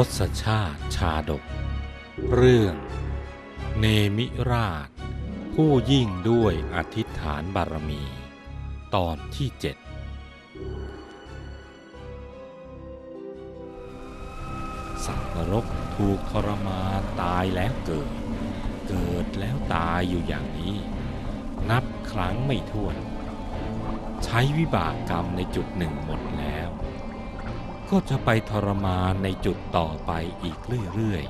ทศชาติชาดก เรื่อง เนมิราช ผู้ยิ่งด้วยอธิษฐานบารมี ตอนที่เจ็ดสัตว์นรกถูกทรมานตายแล้วเกิด เกิดแล้วตายอยู่อย่างนี้ นับครั้งไม่ถ้วน ใช้วิบากกรรมในจุดหนึ่งหมดแล้ว ก็จะไปทรมานในจุดต่อไปอีกเรื่อย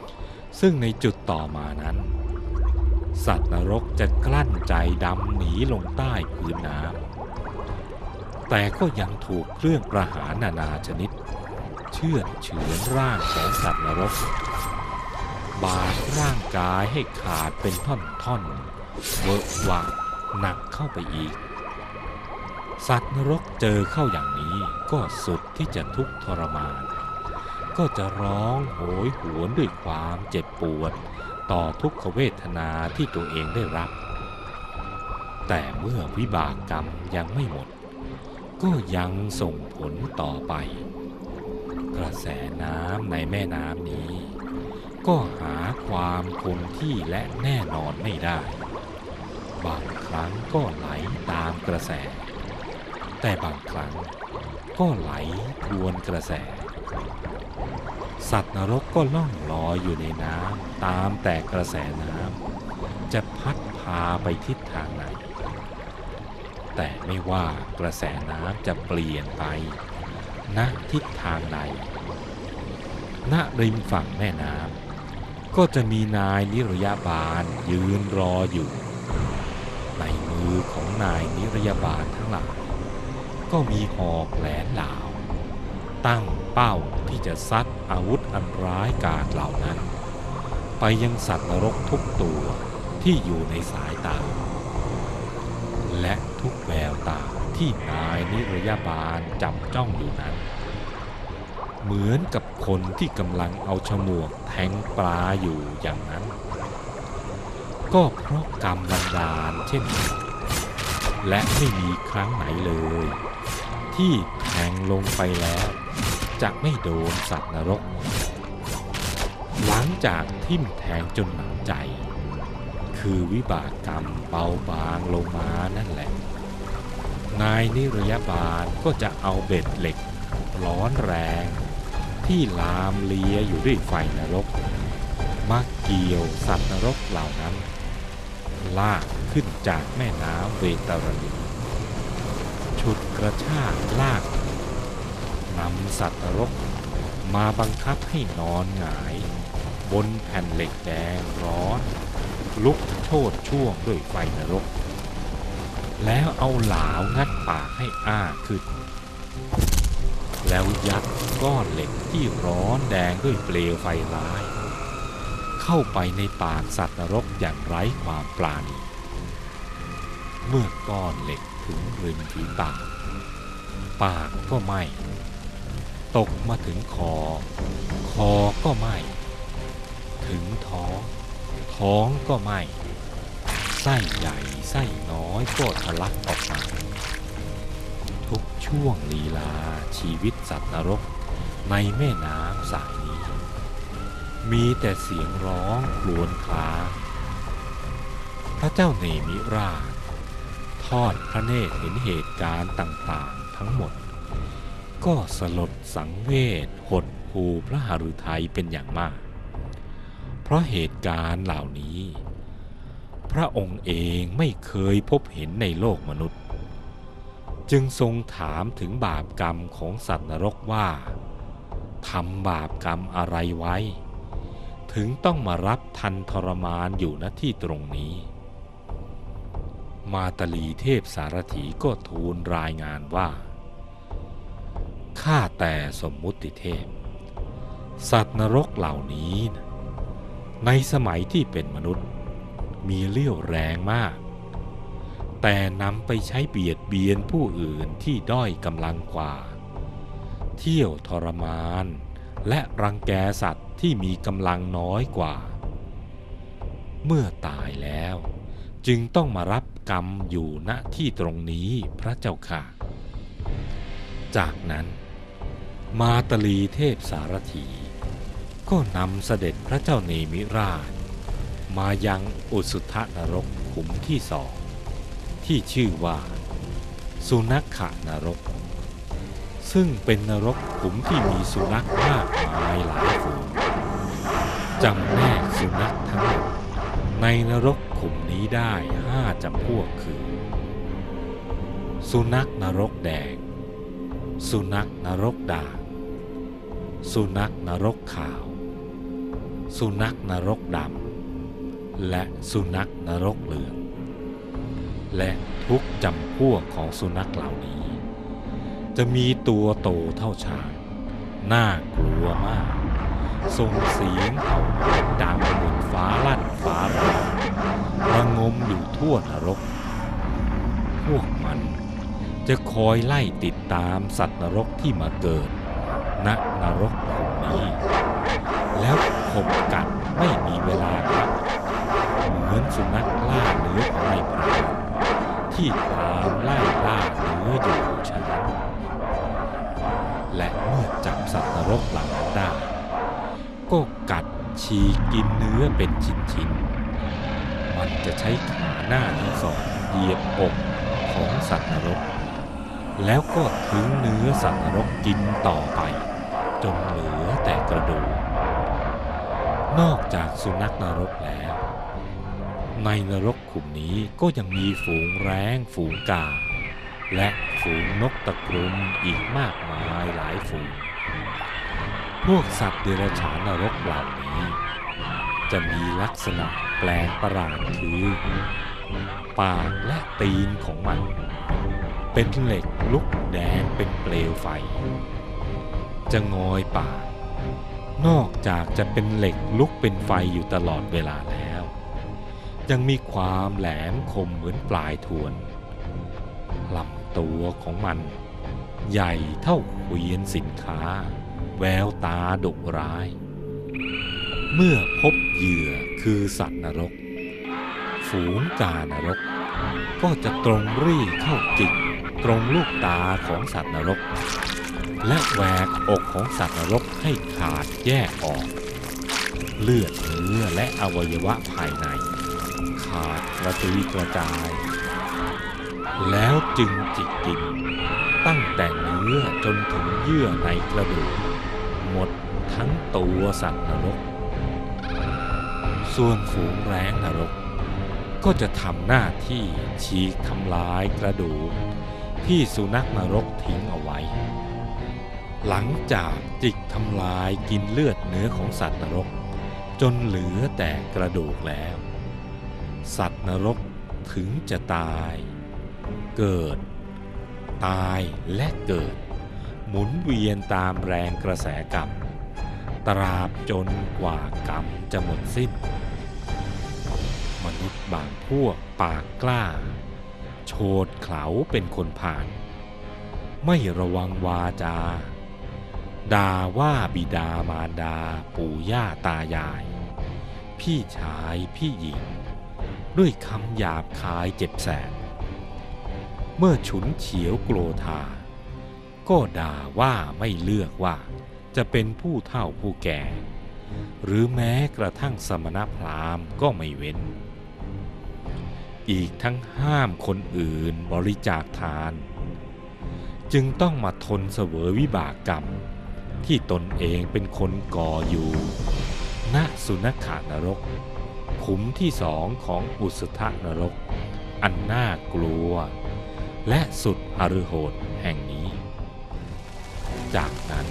ๆ ซึ่งในจุดต่อมานั้น สัตว์นรกจะกลั้นใจดำหนีลงใต้พื้นน้ำ แต่ก็ยังถูกเครื่องประหารนานาชนิด เชื่อดเฉือนร่างของสัตว์นรก บาดร่างกายให้ขาดเป็นท่อนๆ เวอะวะหนักเข้าไปอีก สัตว์นรกเจอเข้าอย่างนี้ ก็สุดที่จะทุกข์ทรมาน ก็จะร้องโหยหวนด้วยความเจ็บปวด ต่อทุกขเวทนาที่ตัวเองได้รับ แต่เมื่อวิบากกรรมยังไม่หมด ก็ยังส่งผลต่อไป กระแสน้ำในแม่น้ำนี้ ก็หาความคงที่และแน่นอนไม่ได้ บางครั้งก็ไหลตามกระแส แต่บางครั้ง ก็ไหลทวนกระแส สัตว์นรกก็ล่องลอยอยู่ในน้ำตามแต่กระแสน้ำจะพัดพาไปทิศทางไหน แต่ไม่ว่ากระแสน้ำจะเปลี่ยนไปณทิศทางใดณริมฝั่งแม่น้ำก็จะมีนายนิรยาบาลยืนรออยู่ ในมือของนายนิรยาบาลทั้งหลาย ก็มีหอกแหลนเหลาตั้งเป้าที่จะซัดอาวุธอันร้ายกาจเหล่านั้น ไปยังสัตว์นรกทุกตัวที่อยู่ในสายตา และทุกแววตาที่นายนิรยาบาลจับจ้องอยู่นั้น เหมือนกับคนที่กำลังเอาฉมวกแทงปลาอยู่อย่างนั้น ก็เพราะกรรมบันดาลเช่นนั้นและไม่มีครั้งไหนเลย ที่แทงลงไปแล้วจะไม่โดนสัตว์นรก หลังจากทิ่มแทงจนหนำใจ คือวิบากกรรมเบาบางลงมานั่นแหละ นายนิรยาบาลก็จะเอาเบ็ดเหล็ก ร้อนแรง ที่ลามเลียอยู่ด้วยไฟนรกมาเกี่ยวสัตว์นรกเหล่านั้น ลากขึ้นจากแม่น้ำเวตารณี ฉุดกระชากลากนำสัตว์นรกมาบังคับให้นอนหงาย บนแผ่นเหล็กแดงร้อน ลุกโชดช่วงด้วยไฟนรก แล้วเอาหลาวงัดปากให้อ้าขึ้น แล้วยัดก้อนเหล็กที่ร้อนแดงด้วยเปลวไฟร้าย เข้าไปในปากสัตว์นรกอย่างไร้ความปราณีเมื่อก้อนเหล็ก ถึงริมฝีปาก ปากก็ไหม้ตกมาถึงคอ คอก็ไหม้ถึงท้อง ท้องก็ไหม้ไส้ใหญ่ไส้น้อยก็ทะลักออกมาทุกช่วงลีลาชีวิตสัตว์นรกในแม่น้ำสายนี้ มีแต่เสียงร้องครวญครางพระเจ้าเนมิราช ทอดพระเนตรเห็นเหตุการณ์ต่างๆทั้งหมด ก็สลดสังเวชหดหูพระหฤทัยเป็นอย่างมาก เพราะเหตุการณ์เหล่านี้ พระองค์เองไม่เคยพบเห็นในโลกมนุษย์ จึงทรงถามถึงบาปกรรมของสัตว์นรกว่าทำบาปกรรมอะไรไว้ ถึงต้องมารับทันทรมานอยู่ณที่ตรงนี้ มาตลีเทพสารถีก็ทูลรายงานว่า ข้าแต่สมมุติเทพ สัตว์นรกเหล่านี้ ในสมัยที่เป็นมนุษย์มีเลี้ยวแรงมาก แต่นำไปใช้เบียดเบียนผู้อื่นที่ด้อยกำลังกว่า เที่ยวทรมาน และรังแกสัตว์ที่มีกำลังน้อยกว่า เมื่อตายแล้ว จึงต้องมารับกรรมอยู่ณที่ตรงนี้พระเจ้าค่ะ จากนั้น มาตลีเทพสารถี ก็นำเสด็จพระเจ้าเนมิราช มายังอุสุทนรกขุมที่สอง ที่ชื่อว่า สุนัขขนรก ซึ่งเป็นนรกขุมที่มีสุนัขมากมายหลายฝูงจำแนกสุนัขทั้งหมดในนรก ขุมนี้ได้ห้าจำพวกคือ สุนัขนรกแดง สุนัขนรกด่างสุนัขนรกขาว สุนัขนรกดำ และสุนัขนรกเหลือง และทุกจำพวกของสุนัขเหล่านี้ จะมีตัวโตเท่าช้างน่ากลัวมากส่งเสียงเห่าดังเหมือนฟ้าลั่นฟ้าร้อง ระงมอยู่ทั่วนรก พวกมันจะคอยไล่ติดตามสัตว์นรกที่มาเกิด ณนรกขุมนี้ แล้วขบกัดไม่มีเวลาพักเหมือนสุนัขล่าเนื้อของนายพรานที่ตามไล่ล่าเนื้ออยู่ฉะนั้นและเมื่อจับสัตว์นรกเหล่านั้นได้ ก็กัดฉีกกินเนื้อเป็นชิ้นๆ มันจะใช้ขาหน้าทั้งสองเหยียบอกของสัตว์นรก แล้วก็ถึงเนื้อสัตว์นรกกินต่อไป จนเหลือแต่กระดูก นอกจากสุนัขนรกแล้ว ในนรกขุมนี้ก็ยังมีฝูงแร้งฝูงกา และฝูงนกตะกรุมอีกมากมายหลายฝูง พวกสัตว์เดรัจฉานนรกเหล่านี้ จะมีลักษณะแปลกประหลาดคือ ปากและตีนของมัน เป็นเหล็กลุกแดงเป็นเปลวไฟ จะงอยปาก นอกจากจะเป็นเหล็กลุกเป็นไฟอยู่ตลอดเวลาแล้ว ยังมีความแหลมคมเหมือนปลายทวนลำตัวของมัน ใหญ่เท่าเวียนสินค้า แววตาดุร้าย เมื่อพบเหยื่อคือสัตว์นรก ฝูงกานรก ก็จะตรงรี่เข้าจิกตรงลูกตาของสัตว์นรก และแหวกอกของสัตว์นรกให้ขาดแยกออก เลือดเนื้อและอวัยวะภายใน ขาดกระจุยกระจาย แล้วจึงจิกกิน ตั้งแต่เนื้อจนถึงเยื่อในกระดูก หมดทั้งตัวสัตว์นรก ส่วนฝูงแร้งนรก ก็จะทำหน้าที่ฉีกทำลายกระดูกที่สุนัขนรกทิ้งเอาไว้ หลังจากจิกทำลายกินเลือดเนื้อของสัตว์นรก จนเหลือแต่กระดูกแล้ว สัตว์นรกถึงจะตาย เกิด ตายและเกิด หมุนเวียนตามแรงกระแสกรรมตราบจนกว่ากรรมจะหมดสิ้น นุษย์บางพวกปากกล้าโฉดเขลาเป็นคนผ่าน ไม่ระวังวาจาด่าว่าบิดามารดาปู่ย่าตายาย พี่ชายพี่หญิง ด้วยคำหยาบคายเจ็บแสบเมื่อฉุนเฉียวโกรธา ก็ด่าว่าไม่เลือกว่าจะเป็นผู้เฒ่าผู้แก่ หรือแม้กระทั่งสมณพราหมณ์ก็ไม่เว้น อีกทั้งห้ามคนอื่นบริจาคทาน จึงต้องมาทนเสวยวิบากกรรม ที่ตนเองเป็นคนก่ออยู่ ณสุนัขานรก ขุมที่สองของอุสธนรก อันน่ากลัว และสุดอฤโหดแห่งนี้ จากนั้น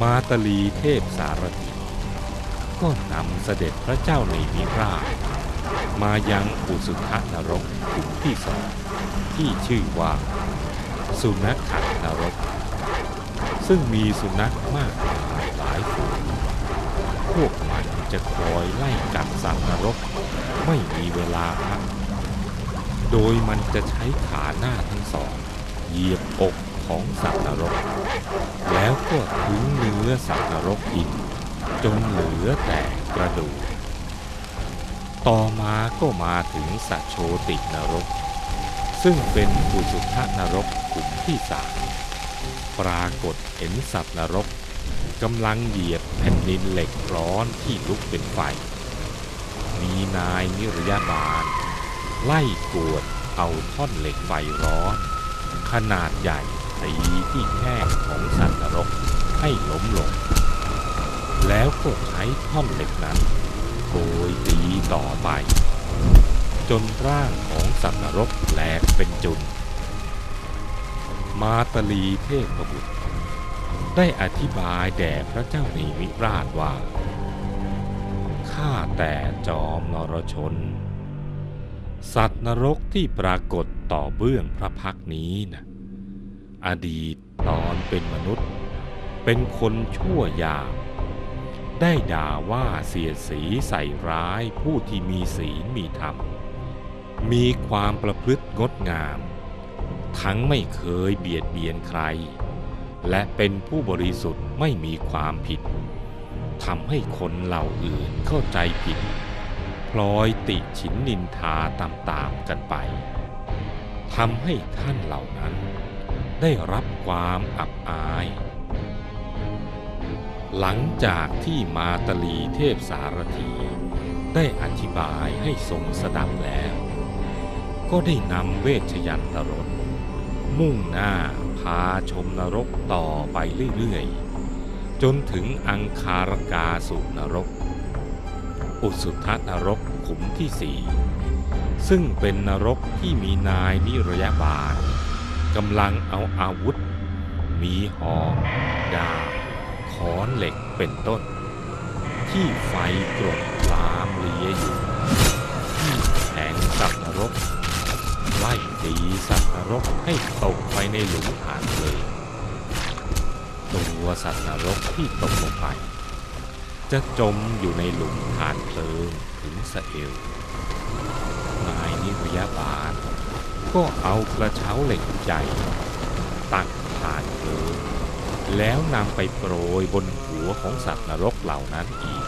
มาตลีเทพสารถีก็นำเสด็จพระเจ้าในมิราช มายังอุสุทนรกขุมที่สองที่ชื่อว่า สุนัขขนรก ซึ่งมีสุนัขมากมายหลายฝูงพวกมันจะคอยไล่กัดสัตว์นรก ไม่มีเวลาพัก โดยมันจะใช้ขาหน้าทั้งสองเหยียบอกของสัตว์นรก แล้วก็ถึงเนื้อสัตว์นรกกินจนเหลือแต่กระดูก ต่อมาก็มาถึงสัตว์โชตินรก ซึ่งเป็นปุสุทธนรกกลุ่มที่สามปรากฏเห็นสัตว์นรกกำลังเหยียบแผ่นดินเหล็กร้อนที่ลุกเป็นไฟ มีนายนิรยาบาล ไล่กวดเอาท่อนเหล็กไฟร้อน ขนาดใหญ่ตีที่แข้งของสัตว์นรกให้ล้มลง แล้วก็ใช้ท่อนเหล็กนั้น โกยตีต่อไป จนร่างของสัตว์นรกแหลกเป็นจุน มาตลีเทพบุตร ได้อธิบายแด่พระเจ้านีมิราชว่า ข้าแต่จอมนรชน สัตว์นรกที่ปรากฏต่อเบื้องพระพักนี้นะอดีตตอนเป็นมนุษย์ เป็นคนชั่วยาม ได้ด่าว่าเสียสีใส่ร้ายผู้ที่มีศีลมีธรรม มีความประพฤติงดงาม ทั้งไม่เคยเบียดเบียนใคร และเป็นผู้บริสุทธิ์ไม่มีความผิดทำให้คนเหล่าอื่นเข้าใจผิด พลอยติฉินนินทาตามๆกันไปทำให้ท่านเหล่านั้น ได้รับความอับอาย หลังจากที่มาตลีเทพสารถีได้อธิบายให้ทรงสดับแล้ว ก็ได้นำเวชยันตรสมุ่งหน้าพาชมนรกต่อไปเรื่อยๆ จนถึงอังคารกาสุนรก อุสุทนรกขุมที่สี่ซึ่งเป็นนรกที่มีนายนิรยาบาลกำลังเอาอาวุธ มีหอกดาบ ค้อนเหล็กเป็นต้น ที่ไฟกรดลามเลียอยู่ที่แหงสัตว์นรกไล่ตีสัตว์นรกให้ตกไปในหลุมฐานเลิงตัวสัตว์นรกที่ตกลงไป จะจมอยู่ในหลุมฐานเพลิงถึงสะเอว นายนิรยาบาลก็เอากระเช้าเหล็กใหญ่ตักฐานเพลิง แล้วนำไปโปรยบนหัวของสัตว์นรกเหล่านั้นอีก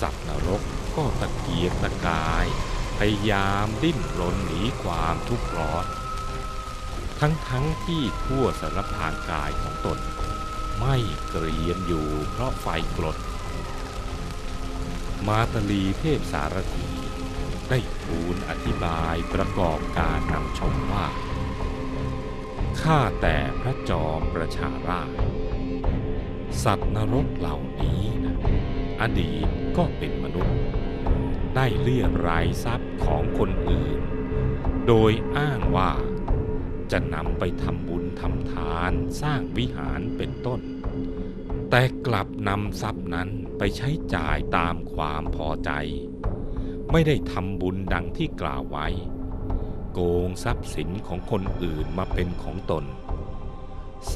สัตว์นรกก็ตะเกียกตะกาย พยายามดิ้นรนหนีความทุกข์ร้อน ทั้งทั้งที่ทั่วสารพางกายของตน ไม่เกรียมอยู่เพราะไฟกรด มาตลีเทพสารถีได้ทูลอธิบายประกอบการนำชมว่า ข้าแต่พระจอมประชาราชสัตว์นรกเหล่านี้นะอดีตก็เป็นมนุษย์ ได้เลี่ยรายทรัพย์ของคนอื่น โดยอ้างว่าจะนำไปทำบุญทำทานสร้างวิหารเป็นต้น แต่กลับนำทรัพย์นั้นไปใช้จ่ายตามความพอใจ ไม่ได้ทำบุญดังที่กล่าวไว้ โกงทรัพย์สินของคนอื่นมาเป็นของตน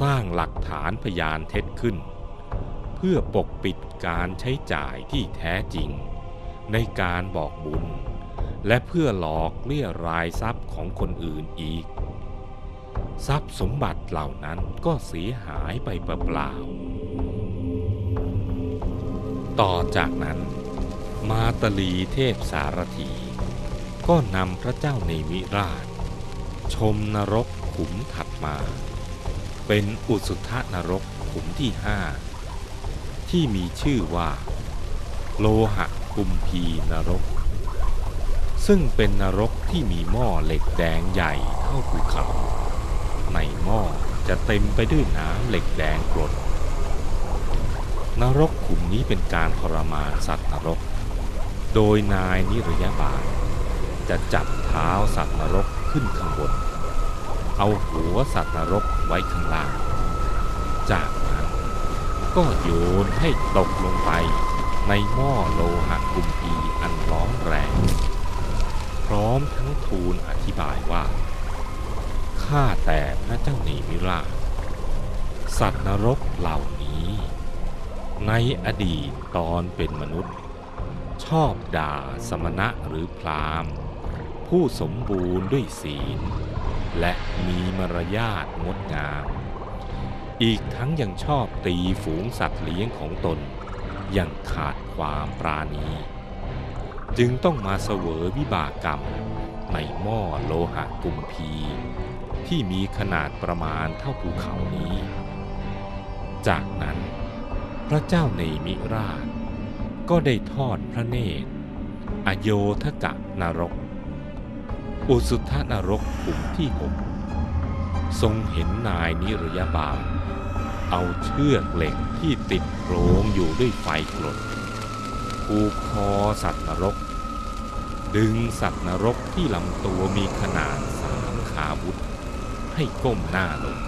สร้างหลักฐานพยานเท็จขึ้น เพื่อปกปิดการใช้จ่ายที่แท้จริง ในการบอกบุญ และเพื่อหลอกเลี่ยรายทรัพย์ของคนอื่นอีก ทรัพย์สมบัติเหล่านั้นก็เสียหายไปเปล่าๆต่อจากนั้นมาตลีเทพสารถี ก็นำพระเจ้าในมิราช ชมนรกขุมถัดมา เป็นอุสุทนรกขุมที่ห้าที่มีชื่อว่า โลหะกุมพีนรก ซึ่งเป็นนรกที่มีหม้อเหล็กแดงใหญ่เท่าภูเขา ในหม้อจะเต็มไปด้วยน้ำเหล็กแดงกรดนรกขุมนี้เป็นการทรมานสัตว์นรก โดยนายนิรยาบาล จะจับเท้าสัตว์นรกขึ้นข้างบน เอาหัวสัตว์นรกไว้ข้างล่าง จากนั้นก็โยนให้ตกลงไปในหม้อโลหะกุมพีอันร้อนแรง พร้อมทั้งทูลอธิบายว่า ข้าแต่พระเจ้าหนีมิราสัตว์นรกเหล่านี้ ในอดีตตอนเป็นมนุษย์ ชอบด่าสมณะหรือพราหมณ์ ผู้สมบูรณ์ด้วยศีล และมีมารยาทงดงาม อีกทั้งยังชอบตีฝูงสัตว์เลี้ยงของตน อย่างขาดความปราณี จึงต้องมาเสวยวิบากกรรมในหม้อโลหะกุมพี ที่มีขนาดประมาณเท่าภูเขานี้ จากนั้นพระเจ้าเนมิราชก็ได้ทอดพระเนตร อโยธกะนรก อุสุทธนรกขุมที่หกทรงเห็นนายนิรยาบาล เอาเชือกเหล็กที่ติดโครงอยู่ด้วยไฟกรดผูกคอสัตว์นรก ดึงสัตว์นรกที่ลำตัวมีขนาดสามขาวุธ ให้ก้มหน้าลง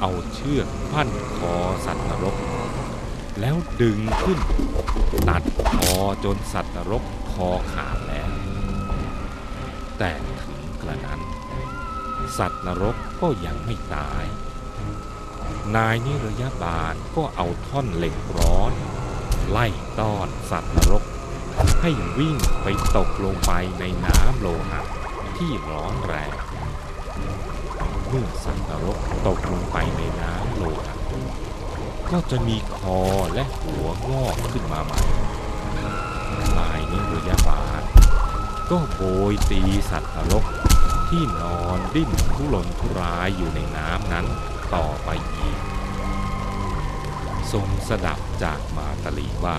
เอาเชือกพันคอสัตว์นรก แล้วดึงขึ้น ตัดคอจนสัตว์นรกคอขาดแล้ว แต่ถึงกระนั้น สัตว์นรกก็ยังไม่ตาย นายนิรยาบาลก็เอาท่อนเหล็กร้อน ไล่ต้อนสัตว์นรก ให้วิ่งไปตกลงไปในน้ำโลหะที่ร้อนแรงเมื่อสัตว์นรกตกลงไปในน้ำโลหะก็จะมีคอและหัวงอกขึ้นมาใหม่นายนิรยาบาล ก็โบยตีสัตว์นรกที่นอนดิ้นทุรนทุรายอยู่ในน้ำนั้นต่อไปอีก ทรงสดับจากมาตลีว่า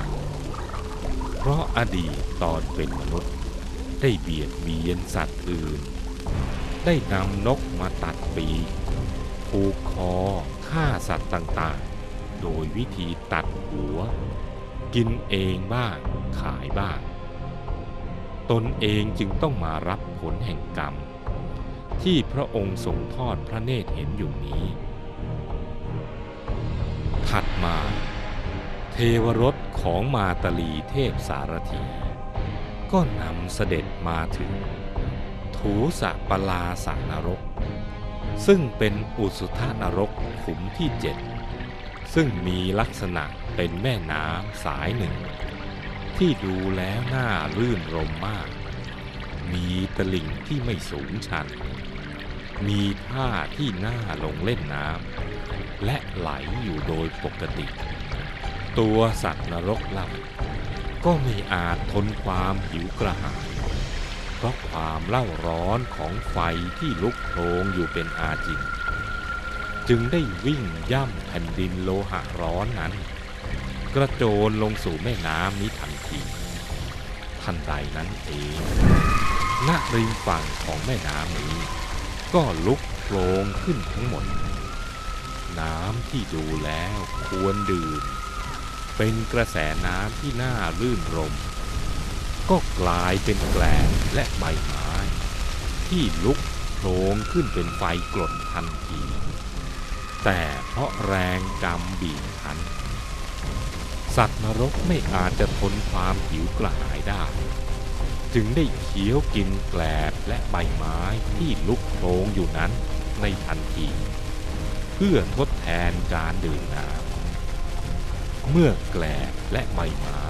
เพราะอดีตตอนเป็นมนุษย์ ได้เบียดเบียนสัตว์อื่น ได้นำนกมาตัดปีกผูกคอฆ่าสัตว์ต่างๆ โดยวิธีตัดหัว กินเองบ้างขายบ้าง ตนเองจึงต้องมารับผลแห่งกรรม ที่พระองค์ทรงทอดพระเนตรเห็นอยู่นี้ ถัดมา เทวรถของมาตลีเทพสารถี ก็นำเสด็จมาถึง ถูสะปลาสานรก ซึ่งเป็นอุสุธานรกขุมที่เจ็ดซึ่งมีลักษณะเป็นแม่น้ำสายหนึ่ง ที่ดูแล้วน่ารื่นรมมาก มีตลิ่งที่ไม่สูงชัน มีท่าที่น่าลงเล่นน้ำและไหลอยู่โดยปกติ ตัวสัตว์นรกเล่าก็ไม่อาจทนความหิวกระหายเพราะความเล่าร้อนของไฟที่ลุกโผลงอยู่เป็นอาจินจึงได้วิ่งย่ำแผ่นดินโลหะร้อนนั้น กระโจนลงสู่แม่น้ำนี้ทัน ทันใดนั้นเองณริมฝั่งของแม่น้ำนี้ ก็ลุกโผลงขึ้นทั้งหมด น้ำที่ดูแล้วควรดื่ม เป็นกระแสน้ำที่น่าลื่นรม ก็กลายเป็นแกลงและใบไม้ ที่ลุกโผลงขึ้นเป็นไฟกรดทันที แต่เพราะแรงกรรมบีบคั้น สัตว์นรกไม่อาจจะทนความหิวกระหายได้ จึงได้เคี้ยวกินแกลบและใบไม้ที่ลุกโผลงอยู่นั้นในทันที เพื่อทดแทนการดื่มน้ำเมื่อแกลบและใบไม้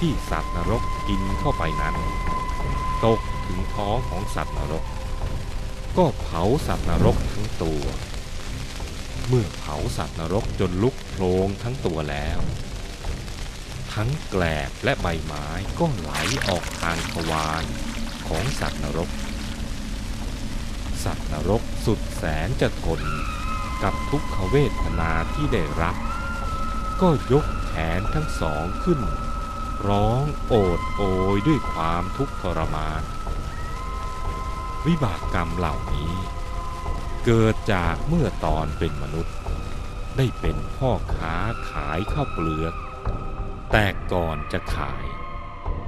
ที่สัตว์นรกกินเข้าไปนั้น ตกถึงท้องของสัตว์นรก ก็เผาสัตว์นรกทั้งตัว เมื่อเผาสัตว์นรกจนลุกโพลงทั้งตัวแล้ว ทั้งแกลบและใบไม้ก็ไหลออกทางทวารของสัตว์นรก สัตว์นรกสุดแสนจะทนกับทุกขเวทนาที่ได้รับ ก็ยกแขนทั้งสองขึ้น ร้องโอดโอยด้วยความทุกข์ทรมาน วิบากกรรมเหล่านี้ เกิดจากเมื่อตอนเป็นมนุษย์ ได้เป็นพ่อค้าขายข้าวเปลือก แต่ก่อนจะขาย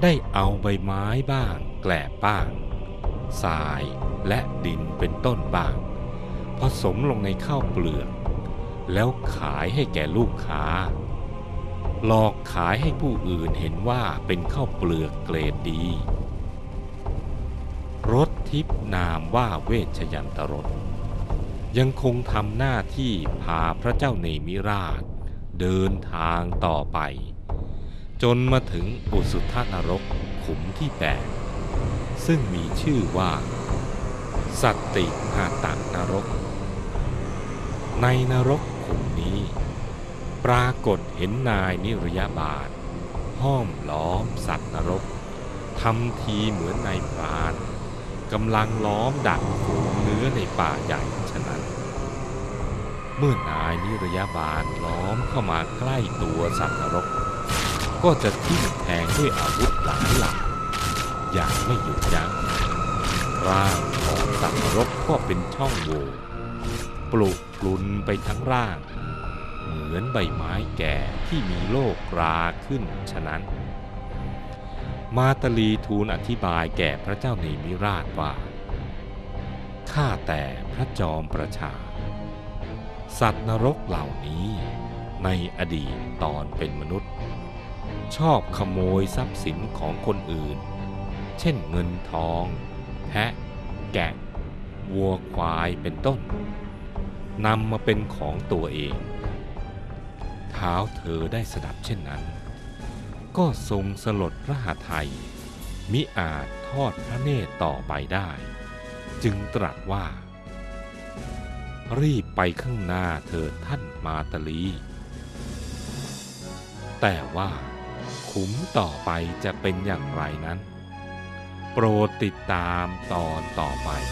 ได้เอาใบไม้บ้าง แกลบบ้างทรายและดินเป็นต้นบ้าง ผสมลงในข้าวเปลือก แล้วขายให้แก่ลูกค้า หลอกขายให้ผู้อื่นเห็นว่าเป็นข้าวเปลือกเกรดดีรถทิพนามว่าเวชยันตรสยังคงทำหน้าที่พาพระเจ้าเนมิราช เดินทางต่อไป จนมาถึงอุสุทธนรกขุมที่แปดซึ่งมีชื่อว่า สัตติหาตันรก ในนรกขุมนี้ ปรากฏเห็นนายนิรยาบาลห้อมล้อมสัตว์นรกทำทีเหมือนนายพรานกำลังล้อมดักฝูงเนื้อในป่าใหญ่ฉะนั้น เมื่อนายนิรยาบาลล้อมเข้ามาใกล้ตัวสัตว์นรก ก็จะทิ่มแทงด้วยอาวุธหลายหลากอย่างไม่หยุดยัง้งร่างของสัตว์นรกก็เป็นช่องโหว่ปลุกพลุนไปทั้งร่าง เหมือนใบไม้แก่ที่มีโรคราขึ้นฉะนั้น มาตาลีทูลอธิบายแก่พระเจ้าเนมิราชว่าข้าแต่พระจอมประชา สัตว์นรกเหล่านี้ในอดีตตอนเป็นมนุษย์ ชอบขโมยทรัพย์สินของคนอื่น เช่นเงินทอง แพะ แกะ วัวควายเป็นต้นนำมาเป็นของตัวเอง เท้าเธอได้สดับเช่นนั้น ก็ทรงสลดพระหฤทัยมิอาจทอดพระเนตรต่อไปได้ จึงตรัสว่า รีบไปข้างหน้าเถิดท่านมาตลีแต่ว่า ขุมต่อไปจะเป็นอย่างไรนั้น โปรดติดตามตอนต่อไป「